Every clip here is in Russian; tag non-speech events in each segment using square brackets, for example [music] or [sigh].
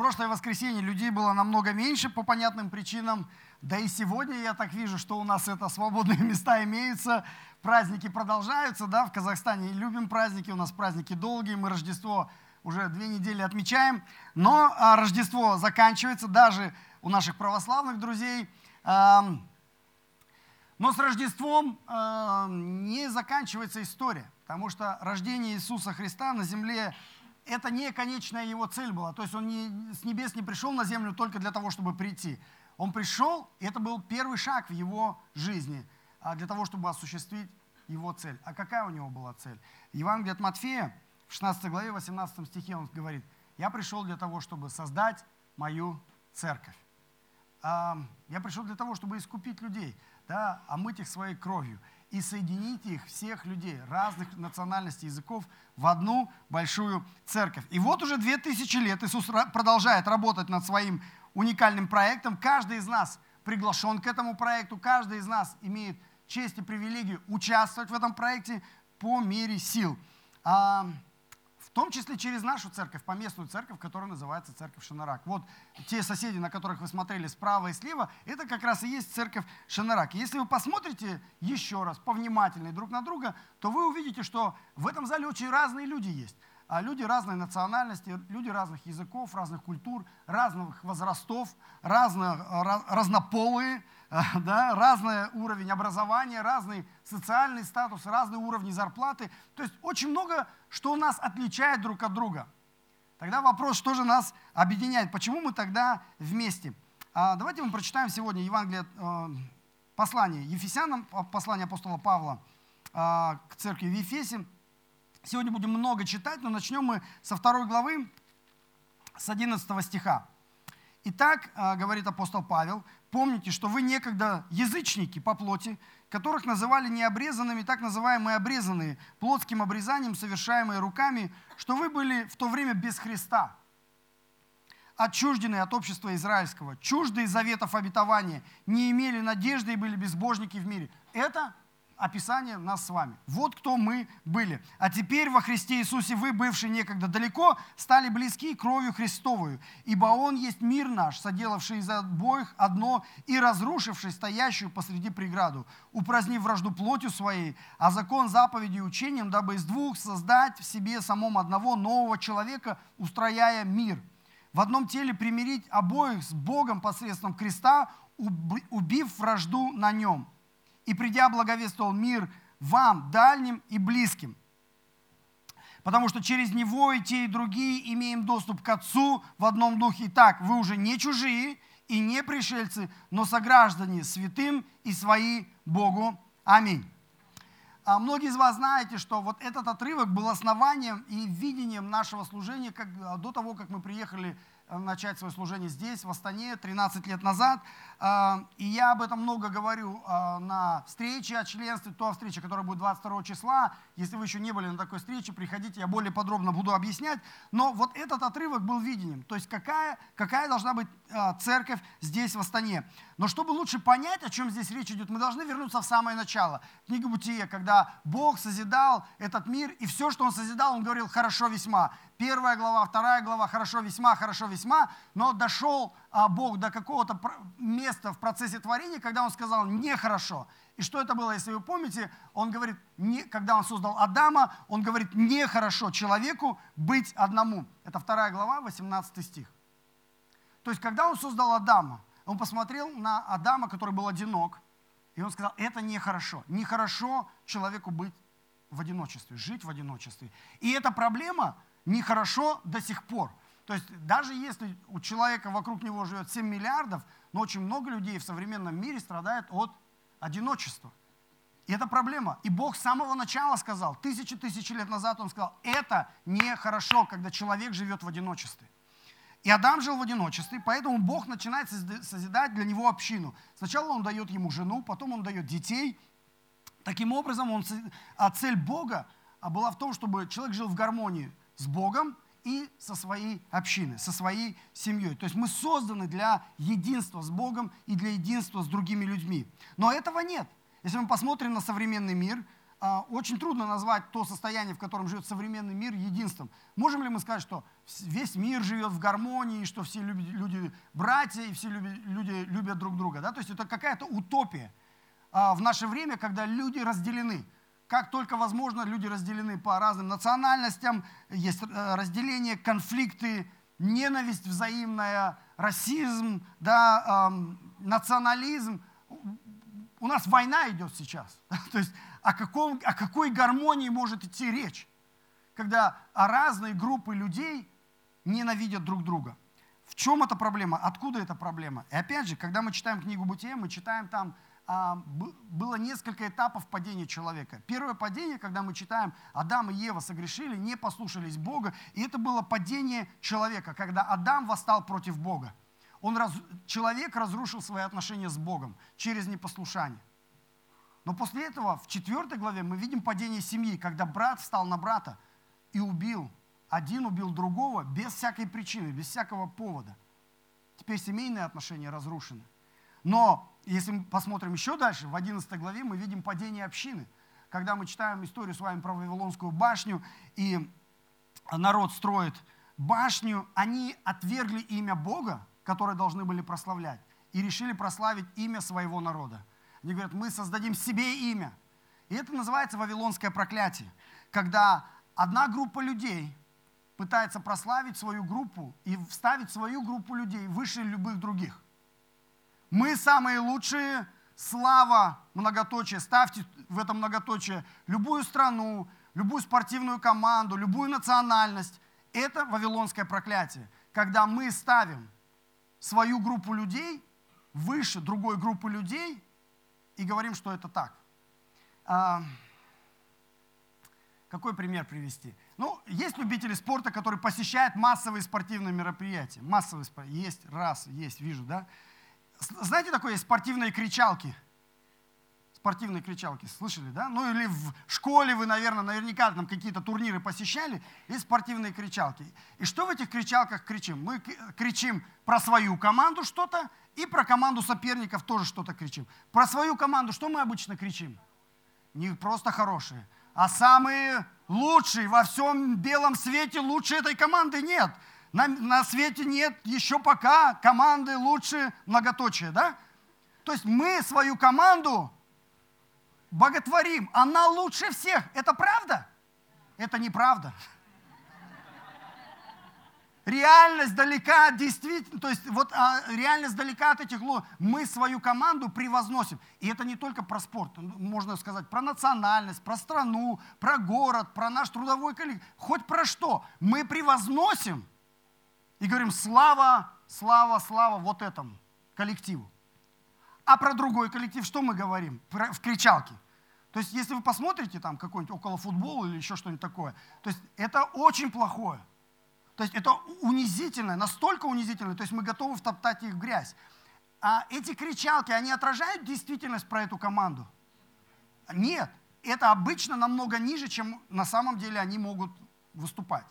прошлое воскресенье людей было намного меньше по понятным причинам. Да и сегодня я так вижу, что у нас это свободные [laughs] места имеются. Праздники продолжаются, да, в Казахстане любим праздники, у нас праздники долгие, мы Рождество уже две недели отмечаем. Но а, Рождество заканчивается даже у наших православных друзей. Но с Рождеством а, не заканчивается история, потому что рождение Иисуса Христа на земле это не конечная его цель была. То есть он не, с небес не пришел на землю только для того, чтобы прийти. Он пришел, и это был первый шаг в его жизни а, для того, чтобы осуществить его цель. А какая у него была цель? Евангелие от Матфея, в 16 главе, 18 стихе он говорит, «Я пришел для того, чтобы создать мою церковь». Я пришел для того, чтобы искупить людей, да, омыть их своей кровью и соединить их, всех людей, разных национальностей, языков, в одну большую церковь. И вот уже две тысячи лет Иисус продолжает работать над своим уникальным проектом. Каждый из нас приглашен к этому проекту, каждый из нас имеет честь и привилегию участвовать в этом проекте по мере сил. Том числе через нашу церковь, поместную церковь, которая называется церковь Шанарак. Вот те соседи, на которых вы смотрели справа и слева, это как раз и есть церковь Шанарак. Если вы посмотрите еще раз повнимательнее друг на друга, то вы увидите, что в этом зале очень разные люди есть. А люди разной национальности, люди разных языков, разных культур, разных возрастов, разных, разнополые, [laughs] да, разный уровень образования, разный социальный статус, разные уровни зарплаты. То есть очень много, что нас отличает друг от друга. Тогда вопрос, что же нас объединяет, почему мы тогда вместе? А давайте мы прочитаем сегодня Евангелие, э, послание Ефесянам, послание апостола Павла э, к церкви в Ефесе. Сегодня будем много читать, но начнем мы со второй главы, с 11 стиха. Итак, э, говорит апостол Павел, помните, что вы некогда язычники по плоти, которых называли необрезанными, так называемые обрезанные, плотским обрезанием, совершаемые руками, что вы были в то время без Христа, отчужденные от общества израильского, чуждые заветов обетования, не имели надежды и были безбожники в мире. Это описание нас с вами. Вот кто мы были. А теперь во Христе Иисусе вы, бывшие некогда далеко, стали близки кровью Христовую, ибо Он есть мир наш, соделавший из обоих одно и разрушивший стоящую посреди преграду, упразднив вражду плотью своей, а закон заповеди учением, дабы из двух создать в себе самом одного нового человека, устрояя мир. В одном теле примирить обоих с Богом посредством креста, убив вражду на нем – и придя благовествовал мир вам, дальним и близким. Потому что через него и те, и другие имеем доступ к Отцу в одном духе. Итак, вы уже не чужие и не пришельцы, но сограждане святым и свои Богу. Аминь. А многие из вас знаете, что вот этот отрывок был основанием и видением нашего служения как, до того, как мы приехали начать свое служение здесь, в Астане, 13 лет назад. Э, и я об этом много говорю э, на встрече о членстве, то встреча, которая будет 22 числа. Если вы еще не были на такой встрече, приходите, я более подробно буду объяснять. Но вот этот отрывок был видением. То есть какая, какая должна быть церковь здесь, в Астане. Но чтобы лучше понять, о чем здесь речь идет, мы должны вернуться в самое начало. Книга Бытия, когда Бог созидал этот мир, и все, что Он созидал, Он говорил «хорошо весьма». Первая глава, вторая глава, хорошо весьма, хорошо весьма, но дошел а, Бог до какого-то места в процессе творения, когда Он сказал «нехорошо». И что это было, если вы помните, Он говорит, не, когда Он создал Адама, Он говорит «нехорошо человеку быть одному». Это вторая глава, 18 стих. То есть, когда Он создал Адама, Он посмотрел на Адама, который был одинок, и Он сказал, это нехорошо. Нехорошо человеку быть в одиночестве, жить в одиночестве. И эта проблема – нехорошо до сих пор. То есть даже если у человека вокруг него живет 7 миллиардов, но очень много людей в современном мире страдает от одиночества. И это проблема. И Бог с самого начала сказал, тысячи-тысячи лет назад Он сказал, это нехорошо, когда человек живет в одиночестве. И Адам жил в одиночестве, поэтому Бог начинает созидать для него общину. Сначала Он дает ему жену, потом Он дает детей. Таким образом, он, а цель Бога была в том, чтобы человек жил в гармонии с Богом и со своей общиной, со своей семьей. То есть мы созданы для единства с Богом и для единства с другими людьми. Но этого нет. Если мы посмотрим на современный мир, а, очень трудно назвать то состояние, в котором живет современный мир, единством. Можем ли мы сказать, что весь мир живет в гармонии, что все люди, братья и все люди, люди любят друг друга? Да? То есть это какая-то утопия а, в наше время, когда люди разделены. Как только возможно, люди разделены по разным национальностям, есть э, разделение, конфликты, ненависть взаимная, расизм, да, национализм. У нас война идет сейчас. [laughs] То есть о, каком, о какой гармонии может идти речь, когда разные группы людей ненавидят друг друга. В чем эта проблема? Откуда эта проблема? И опять же, когда мы читаем книгу Бытия, мы читаем там, а, было несколько этапов падения человека. Первое падение, когда мы читаем, Адам и Ева согрешили, не послушались Бога, и это было падение человека, когда Адам восстал против Бога. Он раз, человек разрушил свои отношения с Богом через непослушание. Но после этого в четвертой главе мы видим падение семьи, когда брат встал на брата и убил. Один убил другого без всякой причины, без всякого повода. Теперь семейные отношения разрушены. Но если мы посмотрим еще дальше, в 11 главе мы видим падение общины. Когда мы читаем историю с вами про Вавилонскую башню, и народ строит башню, они отвергли имя Бога, которое должны были прославлять, и решили прославить имя своего народа. Они говорят, мы создадим себе имя. И это называется вавилонское проклятие. Когда одна группа людей пытается прославить свою группу и вставить свою группу людей выше любых других. Мы самые лучшие, слава, многоточие. Ставьте в этом многоточие любую страну, любую спортивную команду, любую национальность. Это вавилонское проклятие. Когда мы ставим свою группу людей выше другой группы людей – и говорим, что это так. А, какой пример привести? Ну, есть любители спорта, которые посещают массовые спортивные мероприятия. Массовые есть, раз, есть, вижу, да? Знаете, такое есть спортивные кричалки? Спортивные кричалки, слышали, да? Ну или в школе вы, наверное, наверняка там какие-то турниры посещали, есть спортивные кричалки. И что в этих кричалках кричим? Мы кричим про свою команду что-то, и про команду соперников тоже что-то кричим. Про свою команду что мы обычно кричим? Не просто хорошие, а самые лучшие. Во всем белом свете лучше этой команды нет. На, на свете нет еще пока команды лучше многоточие, да? То есть мы свою команду боготворим. Она лучше всех. Это правда? Это неправда реальность далека действительно, то есть вот а, реальность далека от этих ло. Мы свою команду превозносим. И это не только про спорт, можно сказать, про национальность, про страну, про город, про наш трудовой коллектив, хоть про что. Мы превозносим и говорим слава, слава, слава вот этому коллективу. А про другой коллектив что мы говорим в кричалке? То есть, если вы посмотрите там какой-нибудь около футбола или еще что-нибудь такое, то есть это очень плохое. То есть это унизительно, настолько унизительно, то есть мы готовы втоптать их в грязь. А эти кричалки, они отражают действительность про эту команду? Нет, это обычно намного ниже, чем на самом деле они могут выступать.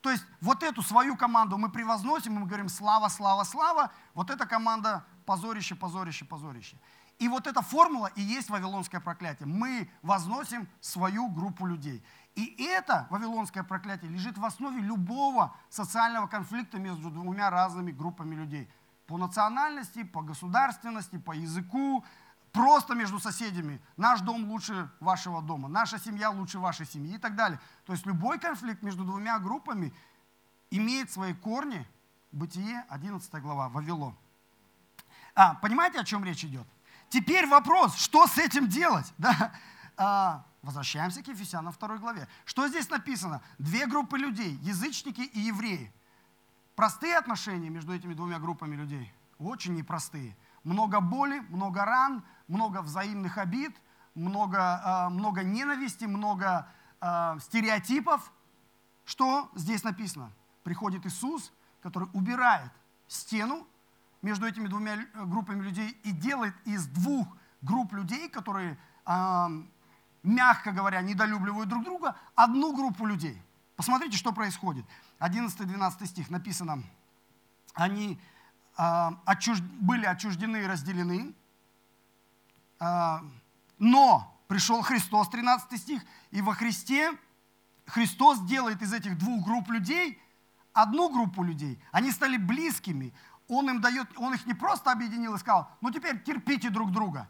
То есть вот эту свою команду мы превозносим, и мы говорим слава, слава, слава, вот эта команда позорище, позорище, позорище. И вот эта формула и есть вавилонское проклятие. Мы возносим свою группу людей. И это вавилонское проклятие лежит в основе любого социального конфликта между двумя разными группами людей. По национальности, по государственности, по языку, просто между соседями. Наш дом лучше вашего дома, наша семья лучше вашей семьи и так далее. То есть любой конфликт между двумя группами имеет свои корни. Бытие, 11 глава, Вавилон. А, понимаете, о чем речь идет? Теперь вопрос, что с этим делать? [laughs] Да? А, возвращаемся к Ефесянам 2 главе. Что здесь написано? Две группы людей, язычники и евреи. Простые отношения между этими двумя группами людей? Очень непростые. Много боли, много ран, много взаимных обид, много, а, много ненависти, много а, стереотипов. Что здесь написано? Приходит Иисус, который убирает стену между этими двумя э, группами людей и делает из двух групп людей, которые, мягко говоря, недолюбливают друг друга, одну группу людей. Посмотрите, что происходит. 11-12 стих написано, они отчуж... были отчуждены и разделены, но пришел Христос, 13 стих, и во Христе Христос делает из этих двух групп людей одну группу людей. Они стали близкими. Он им дает, он их не просто объединил и сказал, ну теперь терпите друг друга.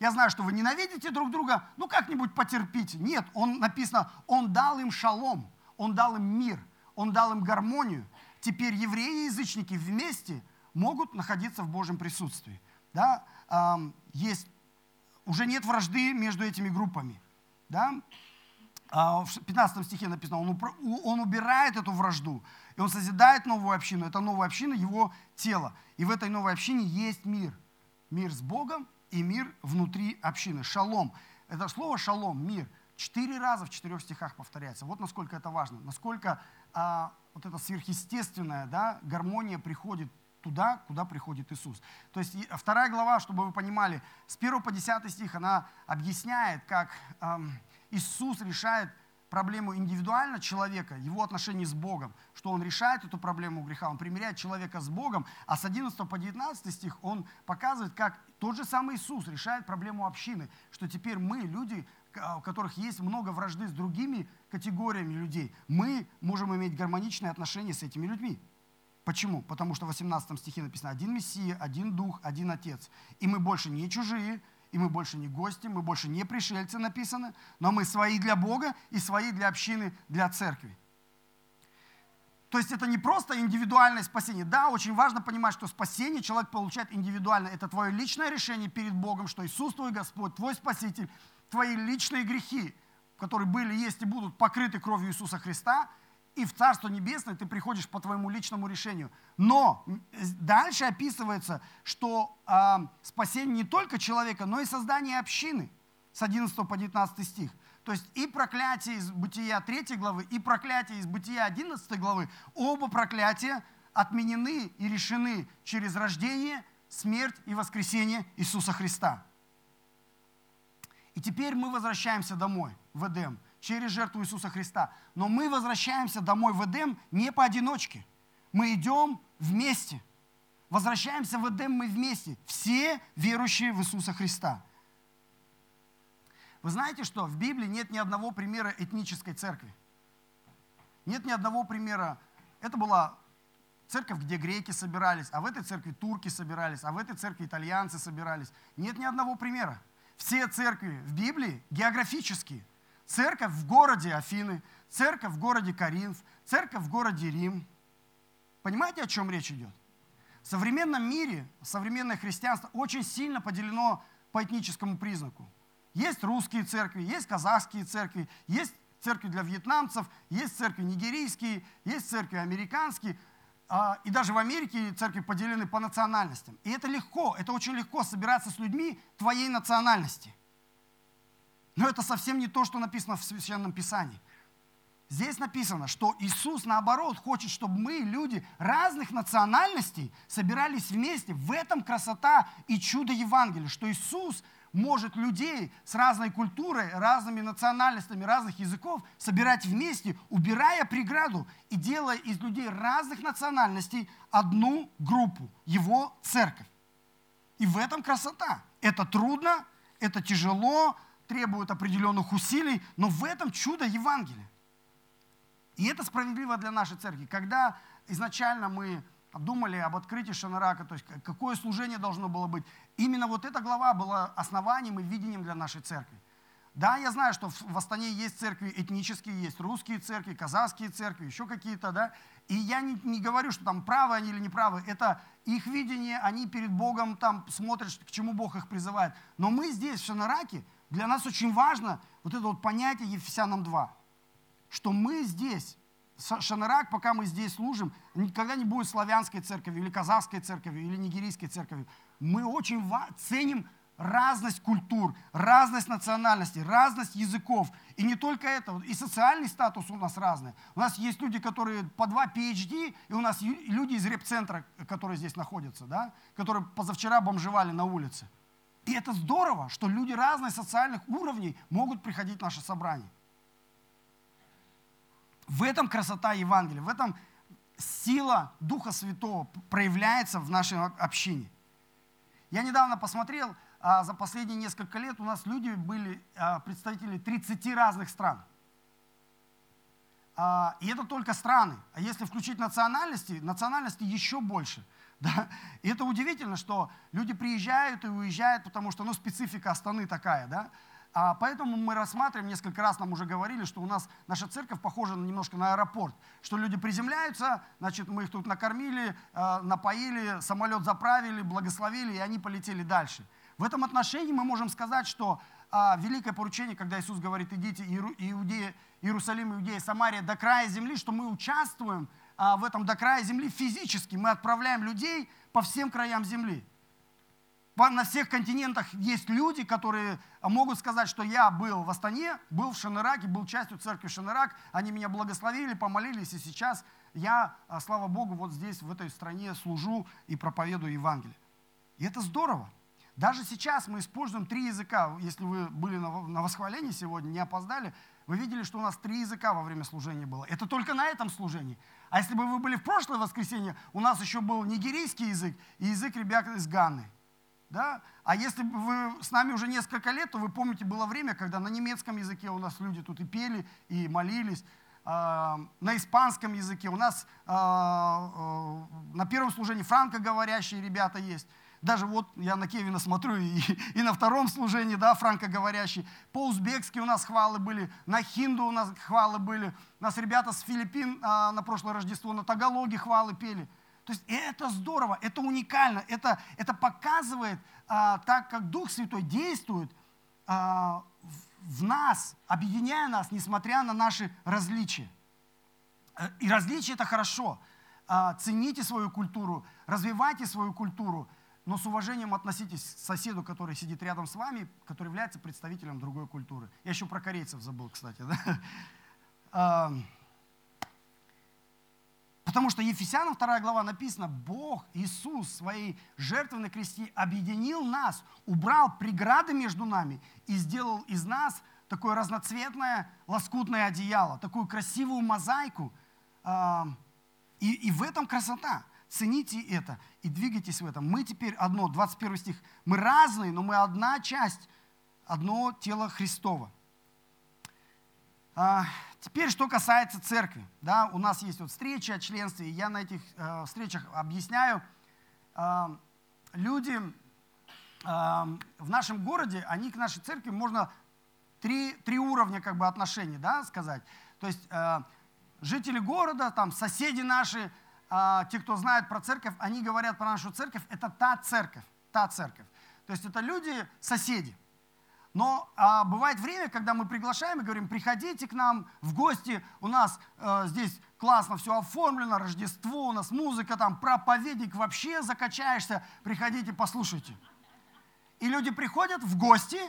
Я знаю, что вы ненавидите друг друга, ну как-нибудь потерпите. Нет, он написано, он дал им шалом, он дал им мир, он дал им гармонию. Теперь евреи и язычники вместе могут находиться в Божьем присутствии. Да? Есть, уже нет вражды между этими группами. Да? А, в 15 стихе написано, он, убирает эту вражду, и он созидает новую общину. Это новая община, его тело. И в этой новой общине есть мир. Мир с Богом и мир внутри общины. Шалом. Это слово шалом, мир, четыре раза в четырех стихах повторяется. Вот насколько это важно. Насколько а, вот эта сверхъестественная да, гармония приходит туда, куда приходит Иисус. То есть вторая глава, чтобы вы понимали, с 1 по 10 стих, она объясняет, как эм, Иисус решает проблему индивидуально человека, его отношений с Богом, что он решает эту проблему греха, он примиряет человека с Богом, а с 11 по 19 стих он показывает, как тот же самый Иисус решает проблему общины, что теперь мы, люди, у которых есть много вражды с другими категориями людей, мы можем иметь гармоничные отношения с этими людьми. Почему? Потому что в 18 стихе написано «один Мессия, один Дух, один Отец». И мы больше не чужие, и мы больше не гости, мы больше не пришельцы написано, но мы свои для Бога и свои для общины, для церкви. То есть это не просто индивидуальное спасение. Да, очень важно понимать, что спасение человек получает индивидуально. Это твое личное решение перед Богом, что Иисус твой Господь, твой Спаситель, твои личные грехи, которые были, есть и будут покрыты кровью Иисуса Христа – и в Царство Небесное ты приходишь по твоему личному решению. Но дальше описывается, что э, спасение не только человека, но и создание общины с 11 по 19 стих. То есть и проклятие из Бытия 3 главы, и проклятие из Бытия 11 главы, оба проклятия отменены и решены через рождение, смерть и воскресение Иисуса Христа. И теперь мы возвращаемся домой, в Эдем – через жертву Иисуса Христа. Но мы возвращаемся домой в Эдем не поодиночке. Мы идем вместе. Возвращаемся в Эдем мы вместе. Все верующие в Иисуса Христа. Вы знаете, что в Библии нет ни одного примера этнической церкви. Нет ни одного примера. Это была церковь, где греки собирались, а в этой церкви турки собирались, а в этой церкви итальянцы собирались. Нет ни одного примера. Все церкви в Библии географические – Церковь в городе Афины, церковь в городе Каринф, церковь в городе Рим. Понимаете, о чем речь идет? В современном мире, современное христианство очень сильно поделено по этническому признаку. Есть русские церкви, есть казахские церкви, есть церкви для вьетнамцев, есть церкви нигерийские, есть церкви американские. А, и даже в Америке церкви поделены по национальностям. И это легко, это очень легко собираться с людьми твоей национальности. Но это совсем не то, что написано в Священном Писании. Здесь написано, что Иисус, наоборот, хочет, чтобы мы, люди разных национальностей, собирались вместе. В этом красота и чудо Евангелия, что Иисус может людей с разной культурой, разными национальностями, разных языков собирать вместе, убирая преграду и делая из людей разных национальностей одну группу, его церковь. И в этом красота. Это трудно, это тяжело, требует определенных усилий, но в этом чудо Евангелия. И это справедливо для нашей церкви. Когда изначально мы думали об открытии Шанарака, то есть какое служение должно было быть, именно вот эта глава была основанием и видением для нашей церкви. Да, я знаю, что в Астане есть церкви этнические, есть русские церкви, казахские церкви, еще какие-то, да. И я не, не говорю, что там правы они или неправы. Это их видение, они перед Богом там смотрят, к чему Бог их призывает. Но мы здесь, в Шанараке, для нас очень важно вот это вот понятие Ефесянам 2, что мы здесь, Шанарак, пока мы здесь служим, никогда не будет славянской церковью или казахской церковью или нигерийской церковью. Мы очень ценим разность культур, разность национальностей, разность языков. И не только это, и социальный статус у нас разный. У нас есть люди, которые по два PhD, и у нас люди из репцентра, которые здесь находятся, да, которые позавчера бомжевали на улице. И это здорово, что люди разных социальных уровней могут приходить в наше собрание. В этом красота Евангелия, в этом сила Духа Святого проявляется в нашей общине. Я недавно посмотрел, а, за последние несколько лет у нас люди были а, представители 30 разных стран. А, и это только страны. А если включить национальности, национальности еще больше. [laughs] Да? И это удивительно, что люди приезжают и уезжают, потому что ну, специфика Астаны такая. Да? А поэтому мы рассматриваем, несколько раз нам уже говорили, что у нас наша церковь похожа немножко на аэропорт, что люди приземляются, значит, мы их тут накормили, э, напоили, самолет заправили, благословили, и они полетели дальше. В этом отношении мы можем сказать, что а, великое поручение, когда Иисус говорит, идите Иерусалим, Иудея, Самария до края земли, что мы участвуем в этом до края земли физически. Мы отправляем людей по всем краям земли. На всех континентах есть люди, которые могут сказать, что я был в Астане, был в Шанераке, был частью церкви Шанерак, они меня благословили, помолились, и сейчас я, а, слава Богу, вот здесь, в этой стране служу и проповедую Евангелие. И это здорово. Даже сейчас мы используем три языка. Если вы были на восхвалении сегодня, не опоздали, вы видели, что у нас три языка во время служения было. Это только на этом служении. А если бы вы были в прошлое воскресенье, у нас еще был нигерийский язык и язык ребят из Ганны. Да? А если вы с нами уже несколько лет, то вы помните, было время, когда на немецком языке у нас люди тут и пели, и молились. А, на испанском языке у нас а, а, на первом служении франкоговорящие ребята есть. Даже вот я на Кевина смотрю, и, и на втором служении, да, франкоговорящий. По-узбекски у нас хвалы были, на хинду у нас хвалы были. У нас ребята с Филиппин а, на прошлое Рождество на Тагалоге хвалы пели. То есть это здорово, это уникально, это, это показывает, а, так как Дух Святой действует а, в, нас, объединяя нас, несмотря на наши различия. Э, и различия это хорошо. А, цените свою культуру, развивайте свою культуру, но с уважением относитесь к соседу, который сидит рядом с вами, который является представителем другой культуры. Я еще про корейцев забыл, кстати. Да? [laughs] Потому что Ефесянам 2 глава написано, Бог, Иисус своей жертвой на кресте объединил нас, убрал преграды между нами и сделал из нас такое разноцветное лоскутное одеяло, такую красивую мозаику. И, и в этом красота. Цените это и двигайтесь в этом. Мы теперь одно, 21 стих. Мы разные, но мы одна часть, одно тело Христова. А, теперь, что касается церкви. Да, у нас есть вот встречи о членстве, и я на этих э, встречах объясняю. Э, люди э, в нашем городе, они к нашей церкви, можно три, три уровня как бы отношений да, сказать. То есть э, жители города, там, соседи наши, те, кто знает про церковь, они говорят про нашу церковь, это та церковь, та церковь. То есть это люди, соседи. Но а, бывает время, когда мы приглашаем и говорим, приходите к нам в гости, у нас а, здесь классно все оформлено, Рождество, у нас музыка, там проповедник, вообще закачаешься, приходите, послушайте. И люди приходят в гости,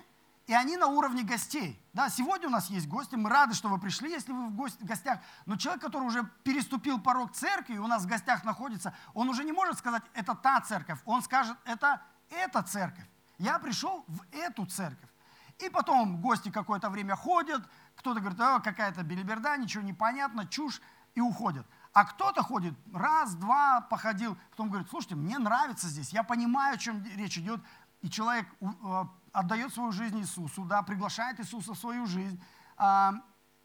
и они на уровне гостей. Да, сегодня у нас есть гости, мы рады, что вы пришли, если вы в, гость, в гостях. Но человек, который уже переступил порог церкви у нас в гостях находится, он уже не может сказать, это та церковь. Он скажет, это эта церковь. Я пришел в эту церковь. И потом гости какое-то время ходят, кто-то говорит, а, какая-то белиберда, ничего не понятно, чушь, и уходят. А кто-то ходит, раз, два, походил, потом говорит, слушайте, мне нравится здесь, я понимаю, о чем речь идет, и человек э, отдает свою жизнь Иисусу, да, приглашает Иисуса в свою жизнь а,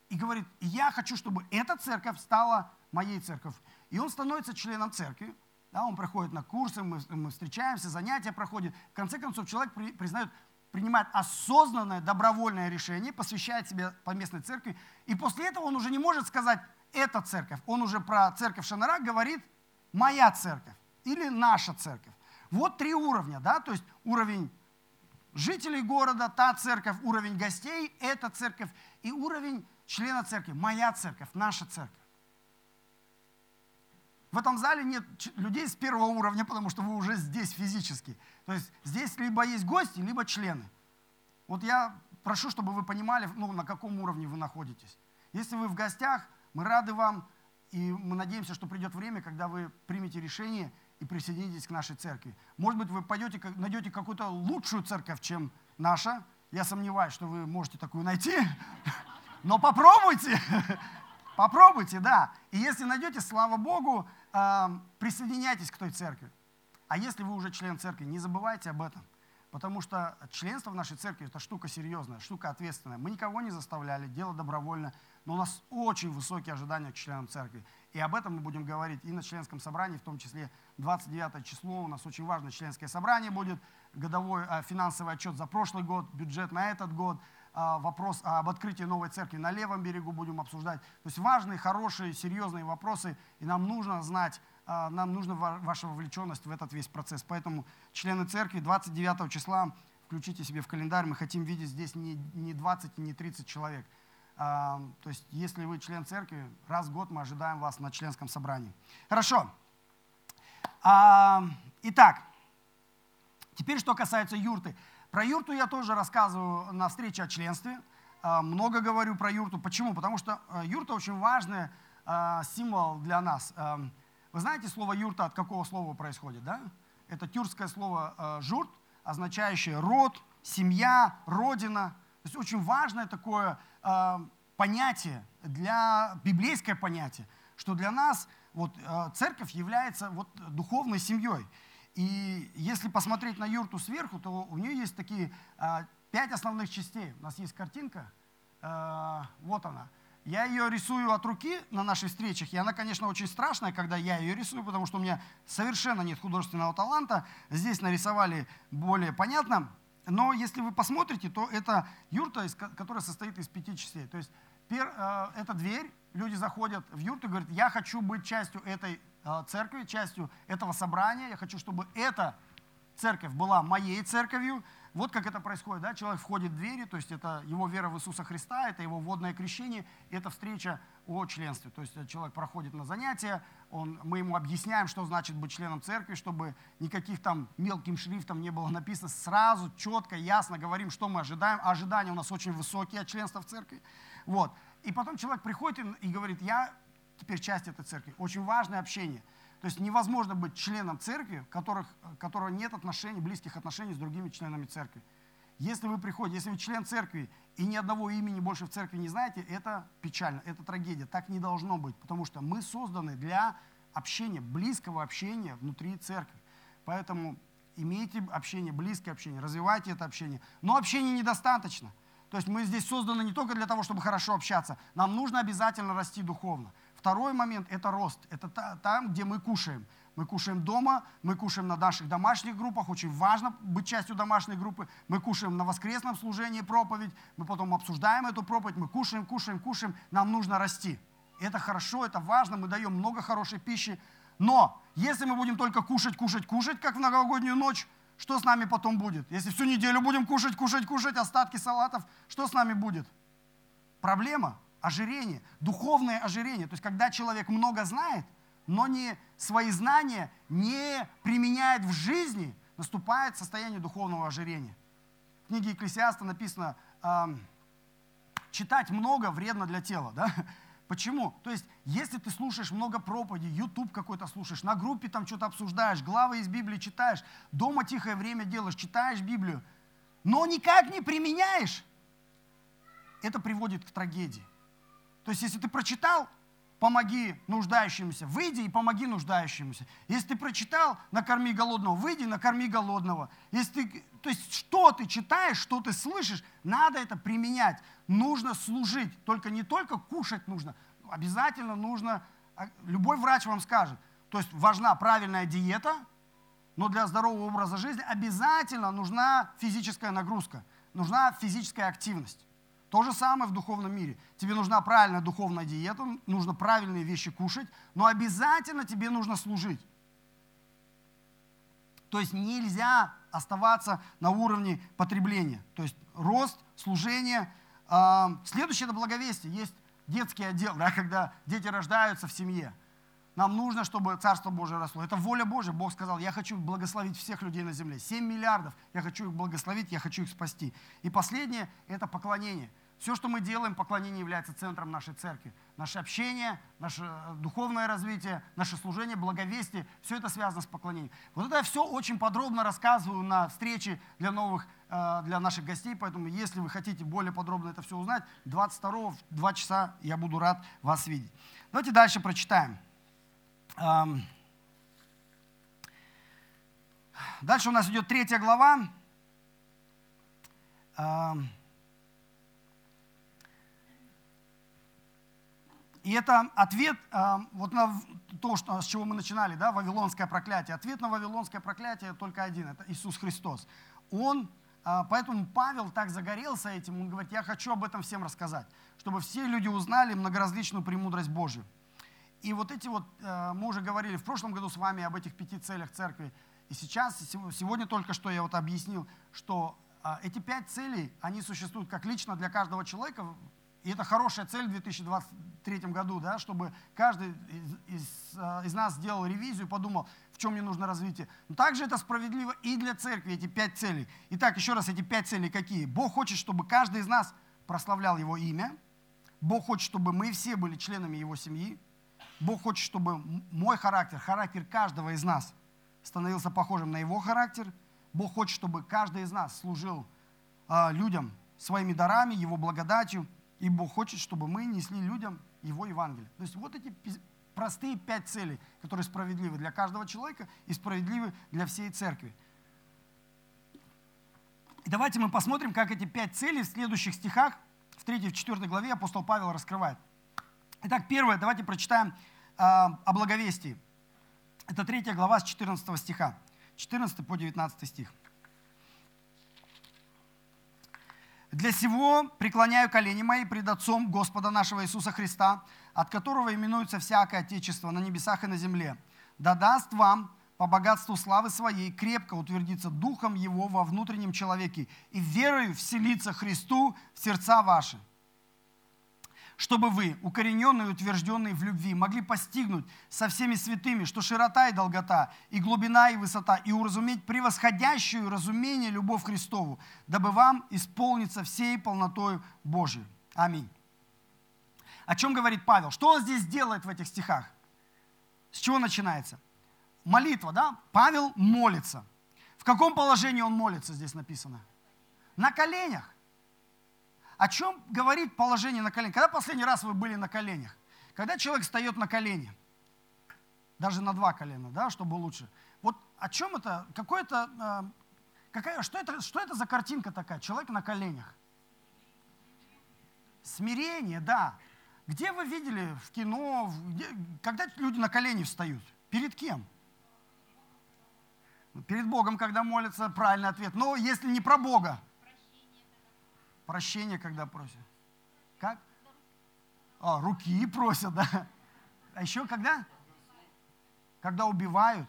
и говорит, я хочу, чтобы эта церковь стала моей церковью. И он становится членом церкви, да, он приходит на курсы, мы, мы встречаемся, занятия проходят. В конце концов, человек при, признает, принимает осознанное, добровольное решение, посвящает себя по местной церкви, и после этого он уже не может сказать «эта церковь». Он уже про церковь Шанара говорит «моя церковь» или «наша церковь». Вот три уровня, да, то есть уровень жителей города, та церковь, уровень гостей, эта церковь, и уровень члена церкви, моя церковь, наша церковь. В этом зале нет людей с первого уровня, потому что вы уже здесь физически. То есть здесь либо есть гости, либо члены. Вот я прошу, чтобы вы понимали, ну, на каком уровне вы находитесь. Если вы в гостях, мы рады вам, и мы надеемся, что придет время, когда вы примете решение – и присоединитесь к нашей церкви. Может быть, вы пойдете, найдете какую-то лучшую церковь, чем наша. Я сомневаюсь, что вы можете такую найти. [laughs] Но попробуйте. [laughs] Попробуйте, да. И если найдете, слава Богу, присоединяйтесь к той церкви. А если вы уже член церкви, не забывайте об этом. Потому что членство в нашей церкви – это штука серьезная, штука ответственная. Мы никого не заставляли, дело добровольно, но у нас очень высокие ожидания к членам церкви. И об этом мы будем говорить и на членском собрании, в том числе 29 число. У нас очень важное членское собрание будет, годовой а, финансовый отчет за прошлый год, бюджет на этот год, а, вопрос об открытии новой церкви на левом берегу будем обсуждать. То есть важные, хорошие, серьезные вопросы, и нам нужно знать, а, нам нужна ваша вовлеченность в этот весь процесс. Поэтому члены церкви 29 числа включите себе в календарь, мы хотим видеть здесь не, не 20 и не 30 человек. А, то есть, если вы член церкви, раз в год мы ожидаем вас на членском собрании. Хорошо. А, итак, теперь что касается юрты. Про юрту я тоже рассказываю на встрече о членстве. А, много говорю про юрту. Почему? Потому что юрта очень важный символ для нас. Вы знаете слово юрта от какого слова происходит, да? Это тюркское слово журт, означающее род, семья, родина. То есть очень важное такое Э, понятие, для библейское понятие, что для нас вот, э, церковь является вот, духовной семьей. И если посмотреть на юрту сверху, то у нее есть такие э, пять основных частей. У нас есть картинка, вот она. Я ее рисую от руки на наших встречах, и она, конечно, очень страшная, когда я ее рисую, потому что у меня совершенно нет художественного таланта. Здесь нарисовали более понятно. Но если вы посмотрите, то это юрта, которая состоит из пяти частей. То есть э, это дверь, люди заходят в юрту и говорят, я хочу быть частью этой э, церкви, частью этого собрания, я хочу, чтобы эта церковь была моей церковью. Вот как это происходит, да? человек входит в двери, то есть это его вера в Иисуса Христа, это его водное крещение, это встреча о членстве. То есть человек проходит на занятия, он, мы ему объясняем, что значит быть членом церкви, чтобы никаких там мелким шрифтом не было написано, сразу, четко, ясно говорим, что мы ожидаем. Ожидания у нас очень высокие от членства в церкви. Вот. И потом человек приходит и говорит, я теперь часть этой церкви. Очень важное общение – то есть невозможно быть членом церкви, которых, которого нет отношений, близких отношений с другими членами церкви. Если вы приходите, если вы член церкви и ни одного имени больше в церкви не знаете, это печально, это трагедия. Так не должно быть, потому что мы созданы для общения, близкого общения внутри церкви. Поэтому имейте общение, близкое общение, развивайте это общение. Но общения недостаточно. То есть мы здесь созданы не только для того, чтобы хорошо общаться, нам нужно обязательно расти духовно. Второй момент – это рост. Это там, где мы кушаем. Мы кушаем дома, мы кушаем на наших домашних группах. Очень важно быть частью домашней группы. Мы кушаем на воскресном служении проповедь. Мы потом обсуждаем эту проповедь. Мы кушаем, кушаем, кушаем. Нам нужно расти. Это хорошо, это важно. Мы даем много хорошей пищи. Но если мы будем только кушать, кушать, кушать, как в новогоднюю ночь, что с нами потом будет? Если всю неделю будем кушать, кушать, кушать, остатки салатов, что с нами будет? Проблема ожирение, духовное ожирение. То есть, когда человек много знает, но не свои знания не применяет в жизни, наступает состояние духовного ожирения. В книге Екклесиаста написано, читать много вредно для тела. Да? [laughs] Почему? То есть, если ты слушаешь много проповедей, YouTube какой-то слушаешь, на группе там что-то обсуждаешь, главы из Библии читаешь, дома тихое время делаешь, читаешь Библию, но никак не применяешь, это приводит к трагедии. То есть, если ты прочитал, помоги нуждающимся, выйди и помоги нуждающимся. Если ты прочитал, накорми голодного, выйди, накорми голодного. Если ты, то есть, что ты читаешь, что ты слышишь, надо это применять. Нужно служить. Только не только кушать нужно, обязательно нужно, а, любой врач вам скажет, то есть важна правильная диета, но для здорового образа жизни обязательно нужна физическая нагрузка, нужна физическая активность. То же самое в духовном мире. Тебе нужна правильная духовная диета, нужно правильные вещи кушать, но обязательно тебе нужно служить. То есть нельзя оставаться на уровне потребления. То есть рост, служение. А, следующее – это благовестие. Есть детский отдел, да, когда дети рождаются в семье. Нам нужно, чтобы Царство Божие росло. Это воля Божья. Бог сказал, я хочу благословить всех людей на земле. 7 миллиардов. Я хочу их благословить, я хочу их спасти. И последнее – это поклонение – все, что мы делаем, поклонение является центром нашей церкви. Наше общение, наше э, духовное развитие, наше служение, благовестие, все это связано с поклонением. Вот это я все очень подробно рассказываю на встрече для новых, э, для наших гостей, поэтому если вы хотите более подробно это все узнать, 22 в 2 часа я буду рад вас видеть. Давайте дальше прочитаем. Дальше у нас идет третья глава. И это ответ вот на то, что, с чего мы начинали, да, Вавилонское проклятие. Ответ на Вавилонское проклятие только один, это Иисус Христос. Он, а, поэтому Павел так загорелся этим, он говорит, я хочу об этом всем рассказать, чтобы все люди узнали многоразличную премудрость Божию. И вот эти вот, э, мы уже говорили в прошлом году с вами об этих пяти целях церкви, и сейчас, сегодня только что я вот объяснил, что а, эти пять целей, они существуют как лично для каждого человека и это хорошая цель в 2023 году, да, чтобы каждый из, из, э, из нас сделал ревизию, подумал, в чем мне нужно развитие. Но также это справедливо и для церкви, эти пять целей. Итак, еще раз, эти пять целей какие? Бог хочет, чтобы каждый из нас прославлял Его имя. Бог хочет, чтобы мы все были членами Его семьи. Бог хочет, чтобы мой характер, характер каждого из нас становился похожим на Его характер. Бог хочет, чтобы каждый из нас служил э, людям своими дарами, Его благодатью. И Бог хочет, чтобы мы несли людям Его Евангелие. То есть вот эти простые пять целей, которые справедливы для каждого человека и справедливы для всей церкви. И давайте мы посмотрим, как эти пять целей в следующих стихах, в 3 и 4 главе апостол Павел раскрывает. Итак, первое, давайте прочитаем э, о благовестии. Это 3 глава с 14 стиха, 14 по 19 стих. Для сего преклоняю колени мои пред Отцом Господа нашего Иисуса Христа, от которого именуется всякое Отечество на небесах и на земле. Да даст вам по богатству славы своей крепко утвердиться духом Его во внутреннем человеке и верою вселиться Христу в сердца ваши чтобы вы, укорененные и утвержденные в любви, могли постигнуть со всеми святыми, что широта и долгота, и глубина и высота, и уразуметь превосходящую разумение любовь Христову, дабы вам исполниться всей полнотой Божией. Аминь. О чем говорит Павел? Что он здесь делает в этих стихах? С чего начинается? Молитва, да? Павел молится. В каком положении он молится, здесь написано? На коленях. О чем говорит положение на коленях? Когда последний раз вы были на коленях? Когда человек встает на колени, даже на два колена, да, чтобы лучше. Вот о чем это? Какое-то, э, какая, что, это, что это за картинка такая? Человек на коленях. Смирение, да. Где вы видели в кино, где, когда люди на колени встают? Перед кем? Перед Богом, когда молятся, правильный ответ. Но если не про Бога, Прощение, когда просят. Как? А, руки просят, да. А еще когда? Когда убивают.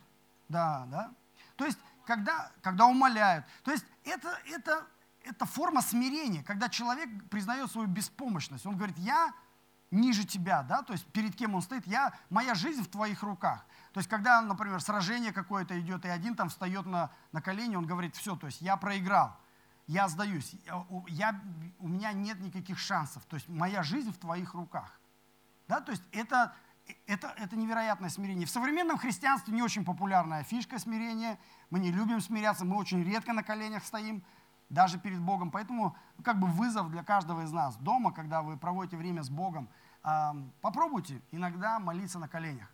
Да, да. То есть, когда, когда умоляют. То есть, это, это, это форма смирения, когда человек признает свою беспомощность. Он говорит, я ниже тебя, да, то есть перед кем он стоит, я, моя жизнь в твоих руках. То есть, когда, например, сражение какое-то идет, и один там встает на, на колени, он говорит, все, то есть я проиграл я сдаюсь, я, у меня нет никаких шансов. То есть моя жизнь в твоих руках. Да, то есть это, это, это невероятное смирение. В современном христианстве не очень популярная фишка смирения. Мы не любим смиряться, мы очень редко на коленях стоим, даже перед Богом. Поэтому ну, как бы вызов для каждого из нас. Дома, когда вы проводите время с Богом, попробуйте иногда молиться на коленях.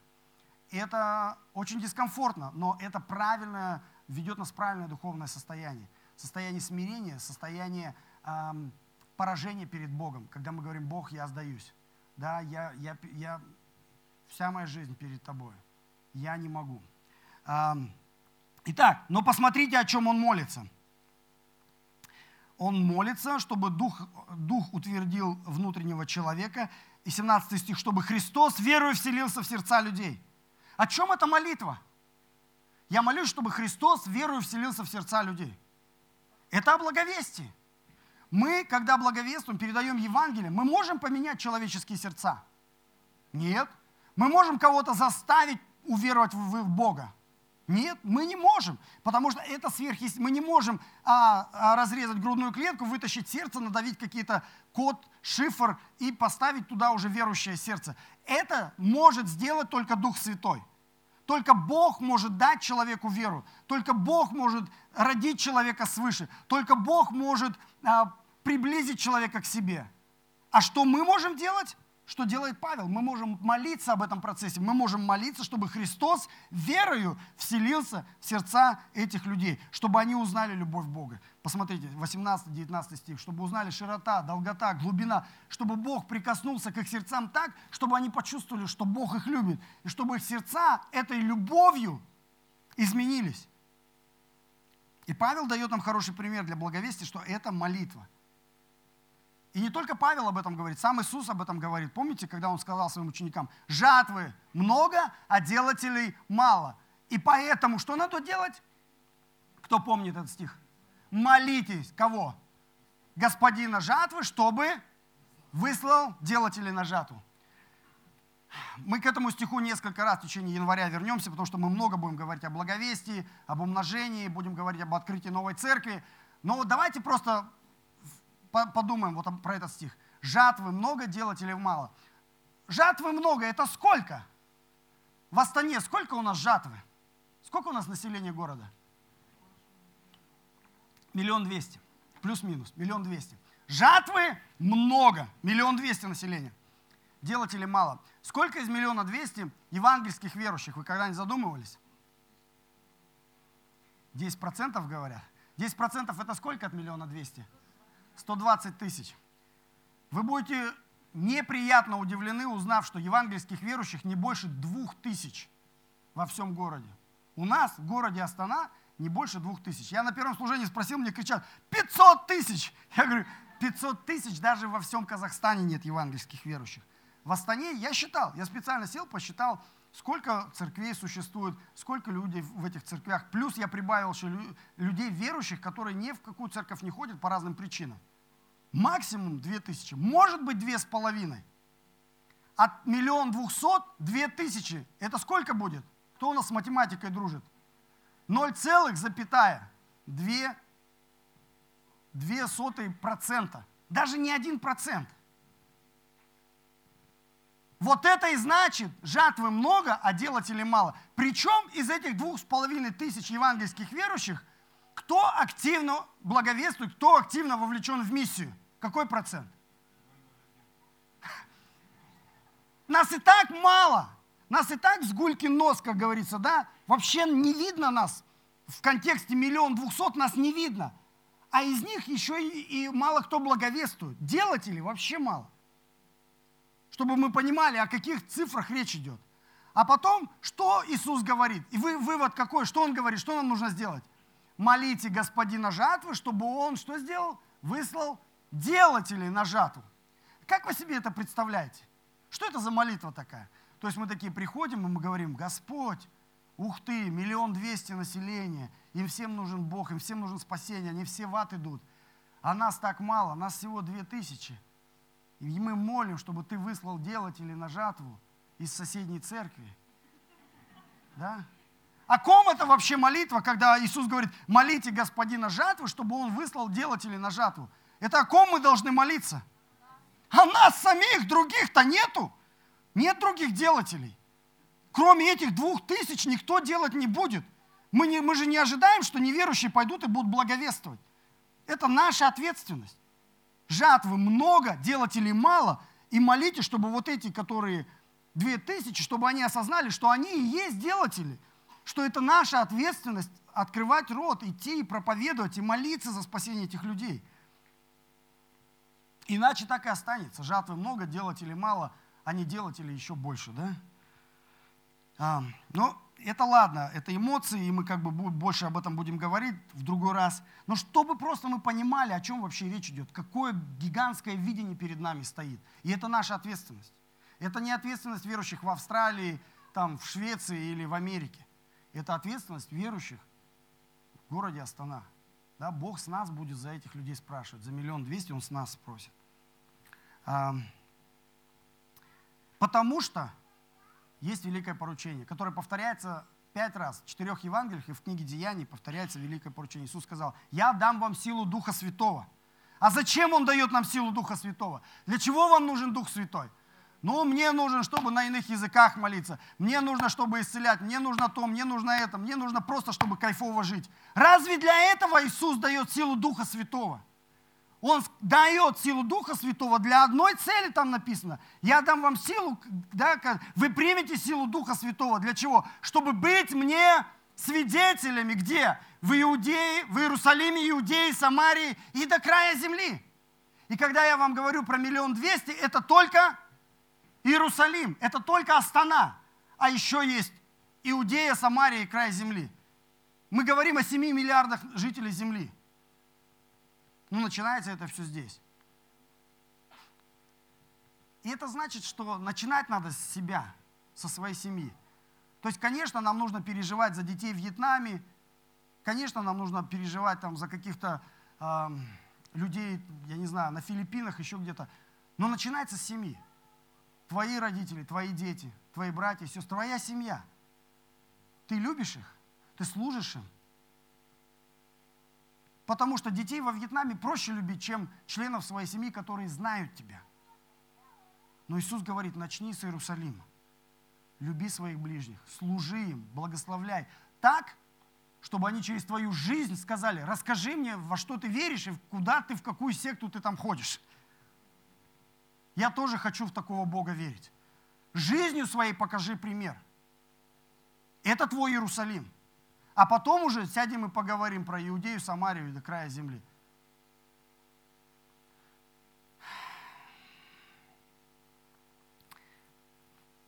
Это очень дискомфортно, но это правильно, ведет нас в правильное духовное состояние состояние смирения, состояние эм, поражения перед Богом, когда мы говорим, Бог, я сдаюсь. Да, я, я, я, вся моя жизнь перед тобой. Я не могу. Эм, итак, но посмотрите, о чем он молится. Он молится, чтобы Дух, Дух утвердил внутреннего человека. И 17 стих, чтобы Христос верою вселился в сердца людей. О чем эта молитва? Я молюсь, чтобы Христос верою вселился в сердца людей. Это о благовестии. Мы, когда благовествуем, передаем Евангелие, мы можем поменять человеческие сердца? Нет. Мы можем кого-то заставить уверовать в Бога? Нет, мы не можем, потому что это сверхъестественно. Мы не можем а, а, разрезать грудную клетку, вытащить сердце, надавить какие-то код, шифр и поставить туда уже верующее сердце. Это может сделать только Дух Святой. Только Бог может дать человеку веру. Только Бог может родить человека свыше. Только Бог может а, приблизить человека к себе. А что мы можем делать? что делает Павел. Мы можем молиться об этом процессе. Мы можем молиться, чтобы Христос верою вселился в сердца этих людей, чтобы они узнали любовь Бога. Посмотрите, 18-19 стих. Чтобы узнали широта, долгота, глубина. Чтобы Бог прикоснулся к их сердцам так, чтобы они почувствовали, что Бог их любит. И чтобы их сердца этой любовью изменились. И Павел дает нам хороший пример для благовестия, что это молитва – и не только Павел об этом говорит, сам Иисус об этом говорит. Помните, когда он сказал своим ученикам, жатвы много, а делателей мало. И поэтому что надо делать? Кто помнит этот стих? Молитесь. Кого? Господина жатвы, чтобы выслал делателей на жатву. Мы к этому стиху несколько раз в течение января вернемся, потому что мы много будем говорить о благовестии, об умножении, будем говорить об открытии новой церкви. Но давайте просто подумаем вот про этот стих. Жатвы много делать или мало? Жатвы много, это сколько? В Астане сколько у нас жатвы? Сколько у нас населения города? Миллион двести. Плюс-минус, миллион двести. Жатвы много, миллион двести населения. Делать или мало? Сколько из миллиона двести евангельских верующих? Вы когда-нибудь задумывались? 10% говорят. 10% это сколько от миллиона двести? 120 тысяч. Вы будете неприятно удивлены, узнав, что евангельских верующих не больше двух тысяч во всем городе. У нас в городе Астана не больше двух тысяч. Я на первом служении спросил, мне кричат, 500 тысяч! Я говорю, 500 тысяч даже во всем Казахстане нет евангельских верующих. В Астане я считал, я специально сел, посчитал, сколько церквей существует, сколько людей в этих церквях. Плюс я прибавил еще людей верующих, которые ни в какую церковь не ходят по разным причинам. Максимум две тысячи, может быть две с половиной. От миллион двухсот две тысячи. Это сколько будет? Кто у нас с математикой дружит? Ноль целых запятая. Две, две сотые процента. Даже не один процент. Вот это и значит, жатвы много, а делателей мало. Причем из этих двух с половиной тысяч евангельских верующих, кто активно благовествует, кто активно вовлечен в миссию? Какой процент? Нас и так мало. Нас и так с гулькин нос, как говорится, да? Вообще не видно нас. В контексте миллион двухсот нас не видно. А из них еще и, и мало кто благовествует. Делателей вообще мало чтобы мы понимали, о каких цифрах речь идет. А потом, что Иисус говорит? И вы, вывод какой? Что Он говорит? Что нам нужно сделать? Молите Господина жатвы, чтобы Он что сделал? Выслал делателей на жатву. Как вы себе это представляете? Что это за молитва такая? То есть мы такие приходим, и мы говорим, Господь, ух ты, миллион двести населения, им всем нужен Бог, им всем нужен спасение, они все в ад идут. А нас так мало, нас всего две тысячи. И мы молим, чтобы ты выслал делателей на жатву из соседней церкви. Да? О ком это вообще молитва, когда Иисус говорит, молите Господина жатвы, чтобы Он выслал делателей на жатву? Это о ком мы должны молиться? А нас самих, других-то нету. Нет других делателей. Кроме этих двух тысяч никто делать не будет. Мы, не, мы же не ожидаем, что неверующие пойдут и будут благовествовать. Это наша ответственность жатвы много, делателей мало, и молите, чтобы вот эти, которые две тысячи, чтобы они осознали, что они и есть делатели, что это наша ответственность открывать рот, идти и проповедовать, и молиться за спасение этих людей. Иначе так и останется. Жатвы много, делателей мало, а не делателей еще больше, да? А, но это ладно, это эмоции, и мы как бы больше об этом будем говорить в другой раз. Но чтобы просто мы понимали, о чем вообще речь идет, какое гигантское видение перед нами стоит. И это наша ответственность. Это не ответственность верующих в Австралии, там, в Швеции или в Америке. Это ответственность верующих в городе Астана. Да, Бог с нас будет за этих людей спрашивать. За миллион двести Он с нас спросит. Потому что есть великое поручение, которое повторяется пять раз в четырех Евангелиях и в книге Деяний повторяется великое поручение. Иисус сказал, я дам вам силу Духа Святого. А зачем Он дает нам силу Духа Святого? Для чего вам нужен Дух Святой? Ну, мне нужно, чтобы на иных языках молиться. Мне нужно, чтобы исцелять. Мне нужно то, мне нужно это. Мне нужно просто, чтобы кайфово жить. Разве для этого Иисус дает силу Духа Святого? Он дает силу Духа Святого для одной цели, там написано. Я дам вам силу, да, вы примете силу Духа Святого. Для чего? Чтобы быть мне свидетелями где? В Иудее, в Иерусалиме, Иудее, Самарии и до края земли. И когда я вам говорю про миллион двести, это только Иерусалим, это только Астана. А еще есть Иудея, Самария и край земли. Мы говорим о 7 миллиардах жителей земли. Ну, начинается это все здесь. И это значит, что начинать надо с себя, со своей семьи. То есть, конечно, нам нужно переживать за детей в Вьетнаме, конечно, нам нужно переживать там за каких-то э, людей, я не знаю, на Филиппинах, еще где-то. Но начинается с семьи. Твои родители, твои дети, твои братья, сестры, твоя семья. Ты любишь их, ты служишь им, Потому что детей во Вьетнаме проще любить, чем членов своей семьи, которые знают тебя. Но Иисус говорит, начни с Иерусалима. Люби своих ближних, служи им, благословляй. Так, чтобы они через твою жизнь сказали, расскажи мне, во что ты веришь и куда ты, в какую секту ты там ходишь. Я тоже хочу в такого Бога верить. Жизнью своей покажи пример. Это твой Иерусалим. А потом уже сядем и поговорим про Иудею, Самарию и до края земли.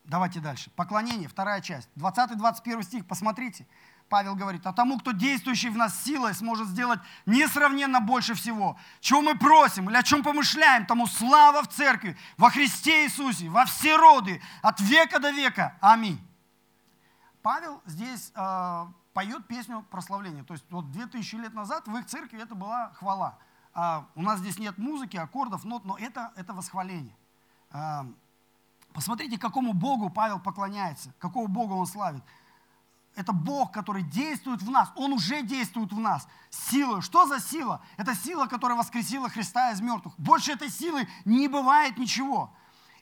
Давайте дальше. Поклонение, вторая часть. 20-21 стих, посмотрите. Павел говорит, а тому, кто действующий в нас силой, сможет сделать несравненно больше всего. Чего мы просим или о чем помышляем, тому слава в церкви, во Христе Иисусе, во все роды, от века до века. Аминь. Павел здесь э, поет песню прославления. То есть вот 2000 лет назад в их церкви это была хвала. А у нас здесь нет музыки, аккордов, нот, но это, это восхваление. А, посмотрите, какому Богу Павел поклоняется, какого Бога он славит. Это Бог, который действует в нас. Он уже действует в нас. Силой. Что за сила? Это сила, которая воскресила Христа из мертвых. Больше этой силы не бывает ничего.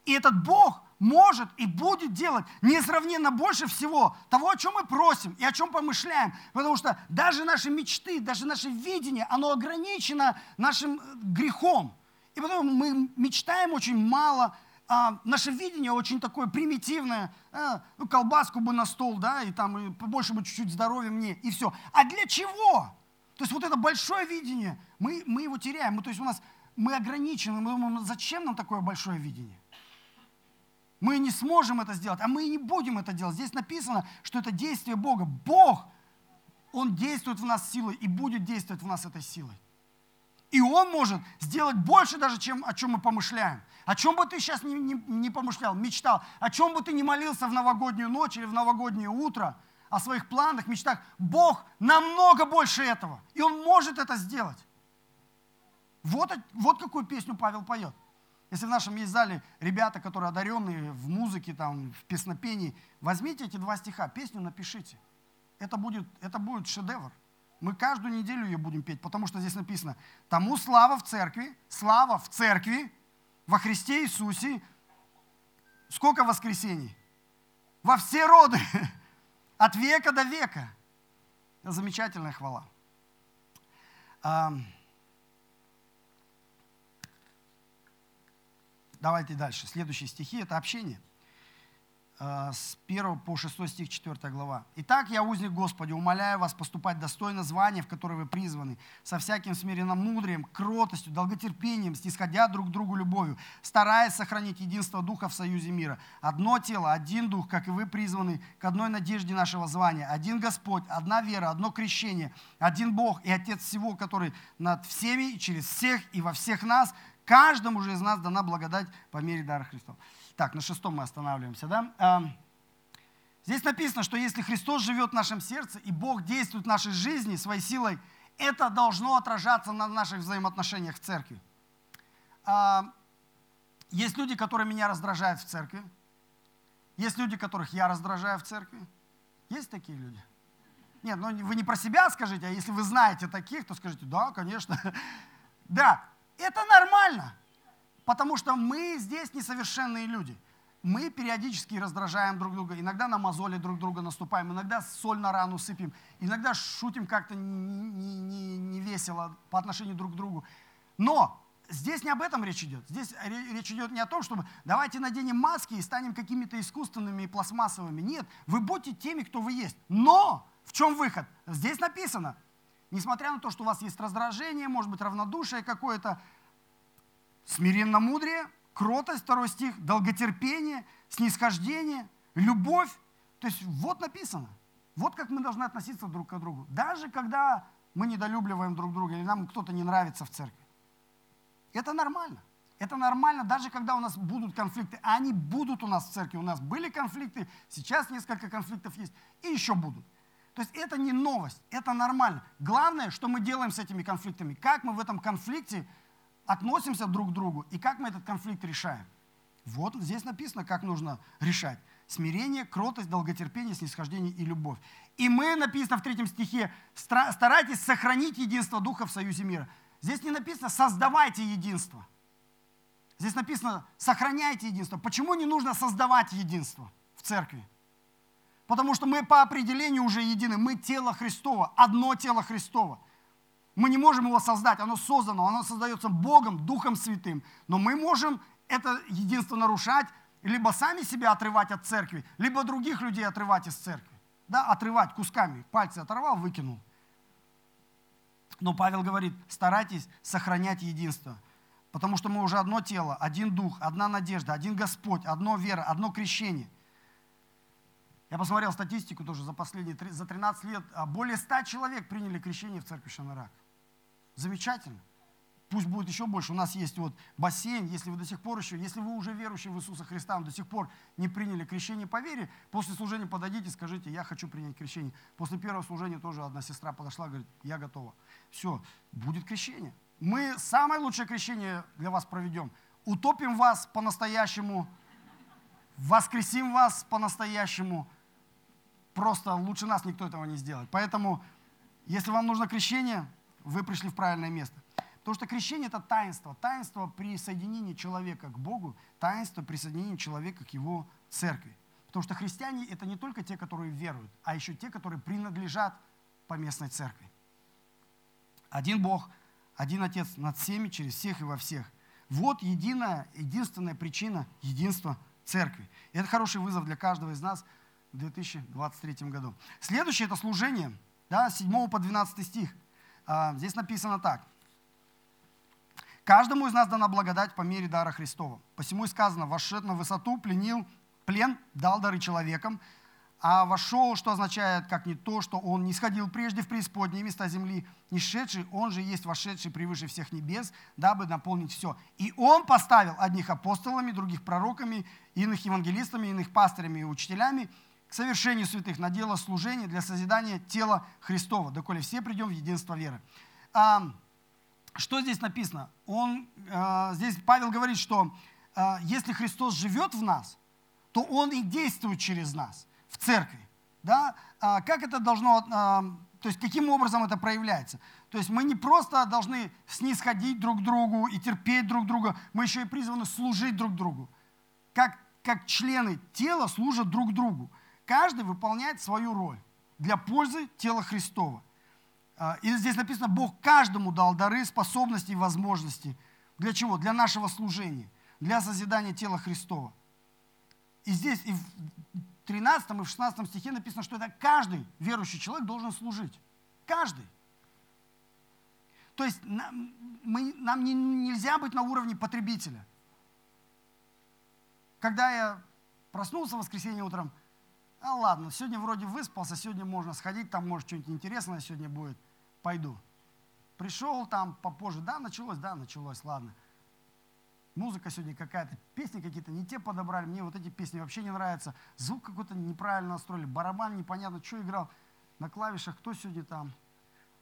И этот Бог, может и будет делать несравненно больше всего того, о чем мы просим и о чем помышляем. Потому что даже наши мечты, даже наше видение, оно ограничено нашим э, грехом. И потом мы мечтаем очень мало, а наше видение очень такое примитивное, а, ну, колбаску бы на стол, да, и там и побольше бы чуть-чуть здоровья мне, и все. А для чего? То есть вот это большое видение, мы, мы его теряем. Мы, то есть у нас, мы ограничены, мы думаем, зачем нам такое большое видение? Мы не сможем это сделать, а мы и не будем это делать. Здесь написано, что это действие Бога. Бог, Он действует в нас силой и будет действовать в нас этой силой. И Он может сделать больше даже, чем о чем мы помышляем. О чем бы ты сейчас не, не, не помышлял, мечтал, о чем бы ты не молился в новогоднюю ночь или в новогоднее утро, о своих планах, мечтах. Бог намного больше этого. И Он может это сделать. Вот, вот какую песню Павел поет. Если в нашем есть зале ребята, которые одаренные в музыке, там, в песнопении, возьмите эти два стиха, песню напишите. Это будет, это будет шедевр. Мы каждую неделю ее будем петь, потому что здесь написано, тому слава в церкви, слава в церкви, во Христе Иисусе. Сколько воскресений? Во все роды, [laughs] от века до века. Замечательная хвала. Давайте дальше. Следующие стихи – это общение. Э, с 1 по 6 стих, 4 глава. «Итак, я узник Господи, умоляю вас поступать достойно звания, в которое вы призваны, со всяким смиренным мудрием, кротостью, долготерпением, снисходя друг к другу любовью, стараясь сохранить единство Духа в союзе мира. Одно тело, один Дух, как и вы призваны к одной надежде нашего звания. Один Господь, одна вера, одно крещение, один Бог и Отец всего, который над всеми, через всех и во всех нас – Каждому же из нас дана благодать по мере дара Христова. Так, на шестом мы останавливаемся, да? Здесь написано, что если Христос живет в нашем сердце, и Бог действует в нашей жизни своей силой, это должно отражаться на наших взаимоотношениях в церкви. Есть люди, которые меня раздражают в церкви. Есть люди, которых я раздражаю в церкви. Есть такие люди? Нет, ну вы не про себя скажите, а если вы знаете таких, то скажите, да, конечно. [laughs] Да, это нормально, потому что мы здесь несовершенные люди. Мы периодически раздражаем друг друга, иногда на мозоли друг друга наступаем, иногда соль на рану сыпем, иногда шутим как-то не, не, не весело по отношению друг к другу. Но здесь не об этом речь идет. Здесь речь идет не о том, чтобы давайте наденем маски и станем какими-то искусственными и пластмассовыми. Нет, вы будьте теми, кто вы есть. Но в чем выход? Здесь написано, несмотря на то, что у вас есть раздражение, может быть, равнодушие какое-то, смиренно мудрее, кротость, второй стих, долготерпение, снисхождение, любовь. То есть вот написано. Вот как мы должны относиться друг к другу. Даже когда мы недолюбливаем друг друга или нам кто-то не нравится в церкви. Это нормально. Это нормально, даже когда у нас будут конфликты. А они будут у нас в церкви. У нас были конфликты, сейчас несколько конфликтов есть, и еще будут. То есть это не новость, это нормально. Главное, что мы делаем с этими конфликтами, как мы в этом конфликте относимся друг к другу и как мы этот конфликт решаем. Вот здесь написано, как нужно решать. Смирение, кротость, долготерпение, снисхождение и любовь. И мы, написано в третьем стихе, старайтесь сохранить единство Духа в союзе мира. Здесь не написано «создавайте единство». Здесь написано «сохраняйте единство». Почему не нужно создавать единство в церкви? Потому что мы по определению уже едины. Мы тело Христово, одно тело Христово. Мы не можем его создать, оно создано, оно создается Богом, Духом Святым. Но мы можем это единство нарушать, либо сами себя отрывать от церкви, либо других людей отрывать из церкви. Да, отрывать кусками. Пальцы оторвал, выкинул. Но Павел говорит, старайтесь сохранять единство. Потому что мы уже одно тело, один дух, одна надежда, один Господь, одно вера, одно крещение. Я посмотрел статистику тоже за последние, за 13 лет. А более 100 человек приняли крещение в церкви Шанарак. Замечательно. Пусть будет еще больше. У нас есть вот бассейн, если вы до сих пор еще, если вы уже верующий в Иисуса Христа, но до сих пор не приняли крещение по вере, после служения подойдите, скажите, я хочу принять крещение. После первого служения тоже одна сестра подошла, говорит, я готова. Все, будет крещение. Мы самое лучшее крещение для вас проведем. Утопим вас по-настоящему, воскресим вас по-настоящему. Просто лучше нас никто этого не сделает. Поэтому, если вам нужно крещение, вы пришли в правильное место. Потому что крещение – это таинство. Таинство присоединения человека к Богу, таинство присоединения человека к его церкви. Потому что христиане – это не только те, которые веруют, а еще те, которые принадлежат поместной церкви. Один Бог, один Отец над всеми, через всех и во всех. Вот единая, единственная причина единства церкви. И это хороший вызов для каждого из нас в 2023 году. Следующее – это служение, да, 7 по 12 стих. А, здесь написано так. Каждому из нас дана благодать по мере дара Христова. Посему и сказано, вошед на высоту, пленил, плен, дал дары человекам, а вошел, что означает, как не то, что он не сходил прежде в преисподние места земли, не шедший, он же есть вошедший превыше всех небес, дабы наполнить все. И он поставил одних апостолами, других пророками, иных евангелистами, иных пастырями и учителями к совершению святых на дело служения для созидания тела Христова, доколе все придем в единство веры. Что здесь написано? Он, э, здесь Павел говорит, что э, если Христос живет в нас, то Он и действует через нас в церкви. Да? А как это должно, э, то есть каким образом это проявляется? То есть мы не просто должны снисходить друг другу и терпеть друг друга, мы еще и призваны служить друг другу. Как, как члены тела служат друг другу. Каждый выполняет свою роль для пользы тела Христова. А, и здесь написано, Бог каждому дал дары, способности и возможности. Для чего? Для нашего служения, для созидания тела Христова. И здесь и в 13 и в 16 стихе написано, что это каждый верующий человек должен служить. Каждый. То есть нам, мы, нам не, нельзя быть на уровне потребителя. Когда я проснулся в воскресенье утром, а ладно, сегодня вроде выспался, сегодня можно сходить, там может что-нибудь интересное сегодня будет – пойду. Пришел там попозже, да, началось, да, началось, ладно. Музыка сегодня какая-то, песни какие-то не те подобрали, мне вот эти песни вообще не нравятся. Звук какой-то неправильно настроили, барабан непонятно, что играл на клавишах, кто сегодня там.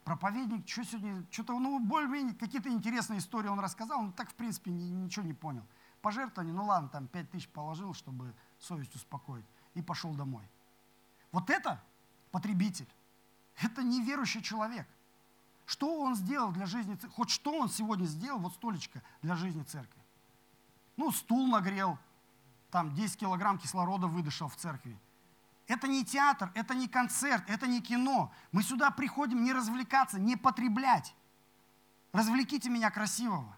Проповедник, что сегодня, что-то, ну, более-менее какие-то интересные истории он рассказал, но так, в принципе, ни, ничего не понял. Пожертвование, ну ладно, там 5 тысяч положил, чтобы совесть успокоить, и пошел домой. Вот это потребитель. Это неверующий человек. Что он сделал для жизни церкви? Хоть что он сегодня сделал, вот столечко для жизни церкви. Ну, стул нагрел, там 10 килограмм кислорода выдышал в церкви. Это не театр, это не концерт, это не кино. Мы сюда приходим не развлекаться, не потреблять. Развлеките меня красивого.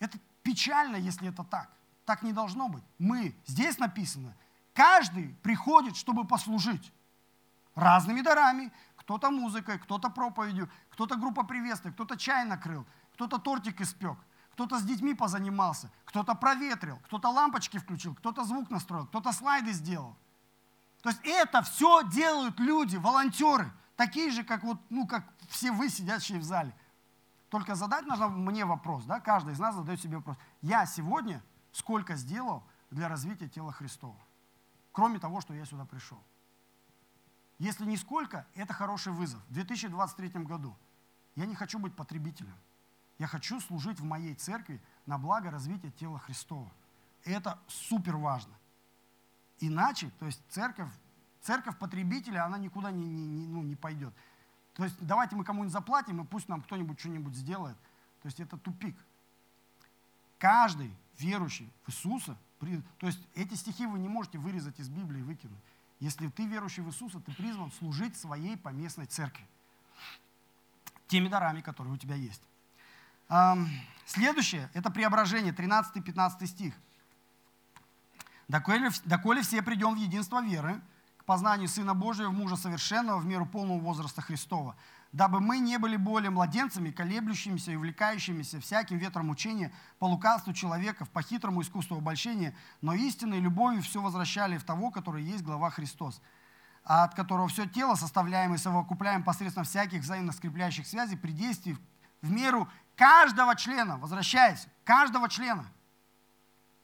Это печально, если это так. Так не должно быть. Мы, здесь написано, каждый приходит, чтобы послужить разными дарами. Кто-то музыкой, кто-то проповедью, кто-то группа приветствия, кто-то чай накрыл, кто-то тортик испек, кто-то с детьми позанимался, кто-то проветрил, кто-то лампочки включил, кто-то звук настроил, кто-то слайды сделал. То есть это все делают люди, волонтеры, такие же, как, вот, ну, как все вы, сидящие в зале. Только задать нужно мне вопрос, да, каждый из нас задает себе вопрос. Я сегодня сколько сделал для развития тела Христова? Кроме того, что я сюда пришел. Если нисколько, это хороший вызов. В 2023 году я не хочу быть потребителем. Я хочу служить в моей церкви на благо развития тела Христова. Это супер важно. Иначе, то есть церковь, церковь потребителя, она никуда не, не, не, ну, не пойдет. То есть давайте мы кому-нибудь заплатим, и пусть нам кто-нибудь что-нибудь сделает. То есть это тупик. Каждый верующий в Иисуса, то есть эти стихи вы не можете вырезать из Библии и выкинуть. Если ты верующий в Иисуса, ты призван служить своей поместной церкви. Теми дарами, которые у тебя есть. Следующее – это преображение, 13-15 стих. «Доколе, «Доколе все придем в единство веры, к познанию Сына Божия, в мужа совершенного, в меру полного возраста Христова, дабы мы не были более младенцами, колеблющимися и увлекающимися всяким ветром учения, по лукавству человеков, по хитрому искусству обольщения, но истинной любовью все возвращали в того, который есть глава Христос, а от которого все тело, составляемое и совокупляем посредством всяких взаимно скрепляющих связей, при действии в меру каждого члена, возвращаясь, каждого члена,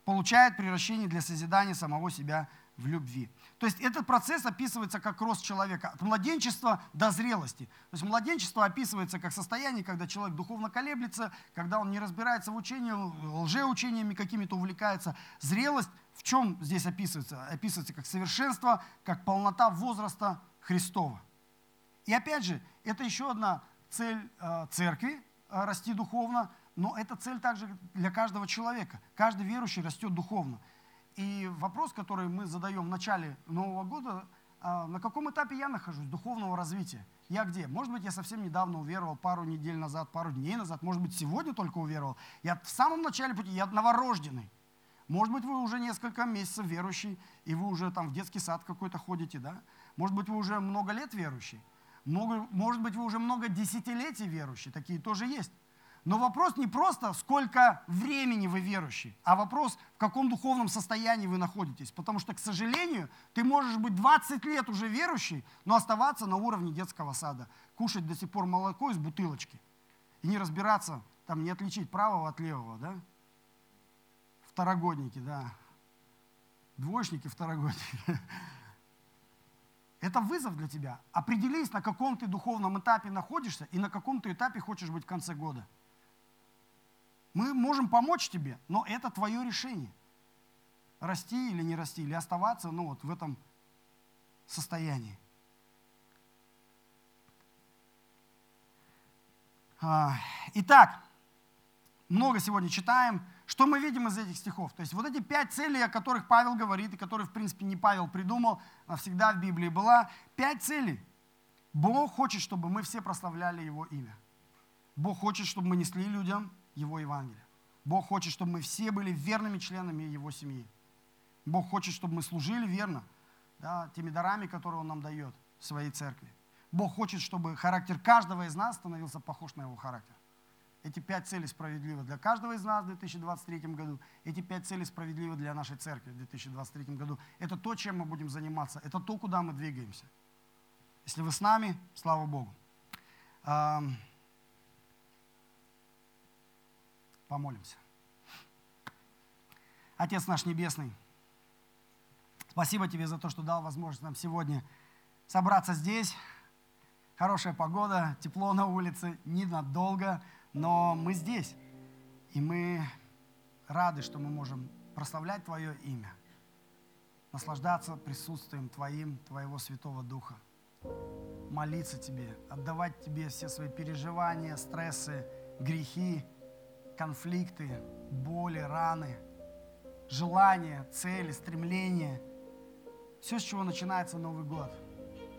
получает превращение для созидания самого себя в любви. То есть этот процесс описывается как рост человека от младенчества до зрелости. То есть младенчество описывается как состояние, когда человек духовно колеблется, когда он не разбирается в учении, лжеучениями какими-то увлекается. Зрелость в чем здесь описывается? Описывается как совершенство, как полнота возраста Христова. И опять же, это еще одна цель э, церкви, э, расти духовно, но это цель также для каждого человека. Каждый верующий растет духовно. И вопрос, который мы задаем в начале Нового года, а, на каком этапе я нахожусь духовного развития? Я где? Может быть, я совсем недавно уверовал, пару недель назад, пару дней назад, может быть, сегодня только уверовал. Я в самом начале пути, я новорожденный. Может быть, вы уже несколько месяцев верующий, и вы уже там в детский сад какой-то ходите, да? Может быть, вы уже много лет верующий. Много, может быть, вы уже много десятилетий верующий, такие тоже есть. Но вопрос не просто, сколько времени вы верующий, а вопрос, в каком духовном состоянии вы находитесь. Потому что, к сожалению, ты можешь быть 20 лет уже верующий, но оставаться на уровне детского сада, кушать до сих пор молоко из бутылочки и не разбираться, там не отличить правого от левого, да? Второгодники, да. Двоечники, второгодники. Это вызов для тебя. Определись, на каком ты духовном этапе находишься и на каком ты этапе хочешь быть в конце года. Мы можем помочь тебе, но это твое решение. Расти или не расти, или оставаться ну, вот в этом состоянии. А, итак, много сегодня читаем. Что мы видим из этих стихов? То есть вот эти пять целей, о которых Павел говорит, и которые, в принципе, не Павел придумал, а всегда в Библии была. Пять целей. Бог хочет, чтобы мы все прославляли Его имя. Бог хочет, чтобы мы несли людям его Евангелие. Бог хочет, чтобы мы все были верными членами Его семьи. Бог хочет, чтобы мы служили верно да, теми дарами, которые Он нам дает в своей церкви. Бог хочет, чтобы характер каждого из нас становился похож на Его характер. Эти пять целей справедливы для каждого из нас в 2023 году. Эти пять целей справедливы для нашей церкви в 2023 году. Это то, чем мы будем заниматься. Это то, куда мы двигаемся. Если вы с нами, слава Богу. Помолимся. Отец наш Небесный, спасибо Тебе за то, что дал возможность нам сегодня собраться здесь. Хорошая погода, тепло на улице, ненадолго, но мы здесь. И мы рады, что мы можем прославлять Твое имя, наслаждаться присутствием Твоим, Твоего Святого Духа, молиться Тебе, отдавать Тебе все свои переживания, стрессы, грехи, конфликты, боли, раны, желания, цели, стремления. Все, с чего начинается Новый год.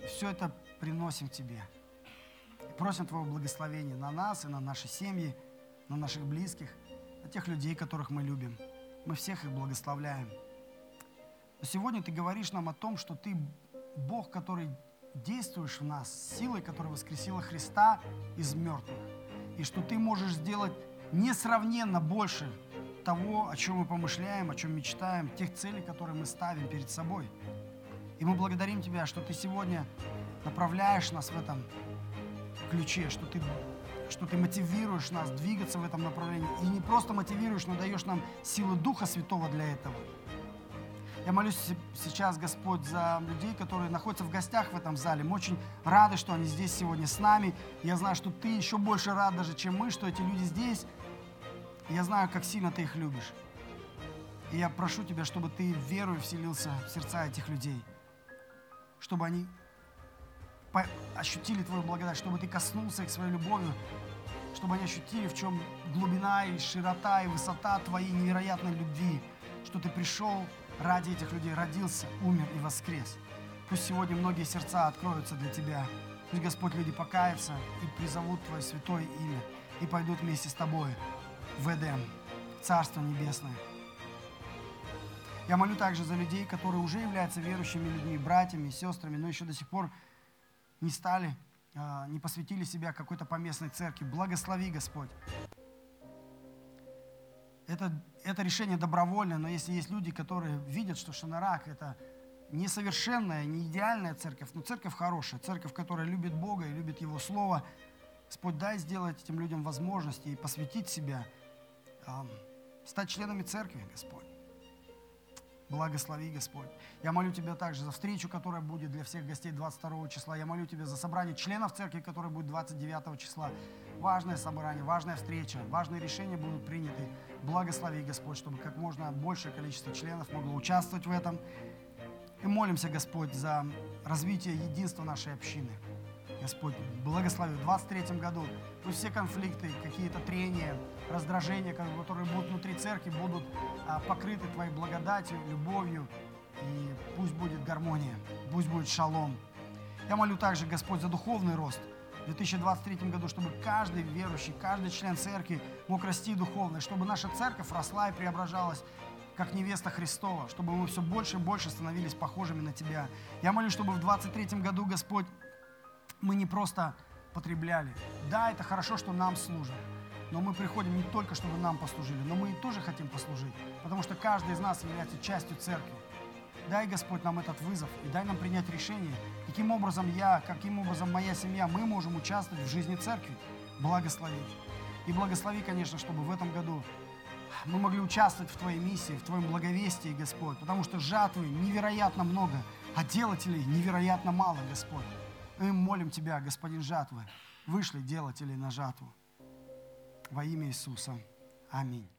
все это приносим Тебе. И просим Твоего благословения на нас и на наши семьи, на наших близких. на тех людей, которых мы любим. Мы всех их благословляем. Но сегодня ты говоришь нам о том, что ты Бог, который действуешь в нас силой, которая воскресила Христа из мертвых. И что ты можешь сделать несравненно больше того, о чем мы помышляем, о чем мечтаем, тех целей, которые мы ставим перед собой. И мы благодарим Тебя, что Ты сегодня направляешь нас в этом ключе, что Ты, что ты мотивируешь нас двигаться в этом направлении. И не просто мотивируешь, но даешь нам силу Духа Святого для этого. Я молюсь сейчас, Господь, за людей, которые находятся в гостях в этом зале. Мы очень рады, что они здесь сегодня с нами. Я знаю, что Ты еще больше рад даже, чем мы, что эти люди здесь. Я знаю, как сильно Ты их любишь. И я прошу Тебя, чтобы Ты верой вселился в сердца этих людей. Чтобы они ощутили Твою благодать, чтобы Ты коснулся их своей любовью, чтобы они ощутили, в чем глубина и широта и высота Твоей невероятной любви, что Ты пришел ради этих людей, родился, умер и воскрес. Пусть сегодня многие сердца откроются для Тебя. Пусть, Господь, люди покаятся и призовут Твое святое имя и пойдут вместе с Тобой в Эдем, Царство Небесное. Я молю также за людей, которые уже являются верующими людьми, братьями, сестрами, но еще до сих пор не стали, а, не посвятили себя какой-то поместной церкви. Благослови, Господь. Это, это решение добровольное, но если есть люди, которые видят, что Шанарак – это несовершенная, не идеальная церковь, но церковь хорошая, церковь, которая любит Бога и любит Его Слово, Господь, дай сделать этим людям возможности и посвятить себя, стать членами церкви, Господь. Благослови, Господь. Я молю Тебя также за встречу, которая будет для всех гостей 22 числа. Я молю Тебя за собрание членов церкви, которое будет 29 числа. Важное собрание, важная встреча, важные решения будут приняты. Благослови, Господь, чтобы как можно большее количество членов могло участвовать в этом. И молимся, Господь, за развитие единства нашей общины. Господь, благослови. В 23 году пусть все конфликты, какие-то трения, раздражения, которые будут внутри церкви, будут а, покрыты Твоей благодатью, любовью. И пусть будет гармония, пусть будет шалом. Я молю также, Господь, за духовный рост в 2023 году, чтобы каждый верующий, каждый член церкви мог расти духовно, чтобы наша церковь росла и преображалась как невеста Христова, чтобы мы все больше и больше становились похожими на Тебя. Я молю, чтобы в 2023 году, Господь, мы не просто потребляли. Да, это хорошо, что нам служат, но мы приходим не только, чтобы нам послужили, но мы и тоже хотим послужить, потому что каждый из нас является частью церкви. Дай, Господь, нам этот вызов и дай нам принять решение, каким образом я, каким образом моя семья, мы можем участвовать в жизни церкви. Благослови. И благослови, конечно, чтобы в этом году мы могли участвовать в Твоей миссии, в Твоем благовестии, Господь, потому что жатвы невероятно много, а делателей невероятно мало, Господь. Мы молим Тебя, Господин жатвы, вышли делателей на жатву. Во имя Иисуса. Аминь.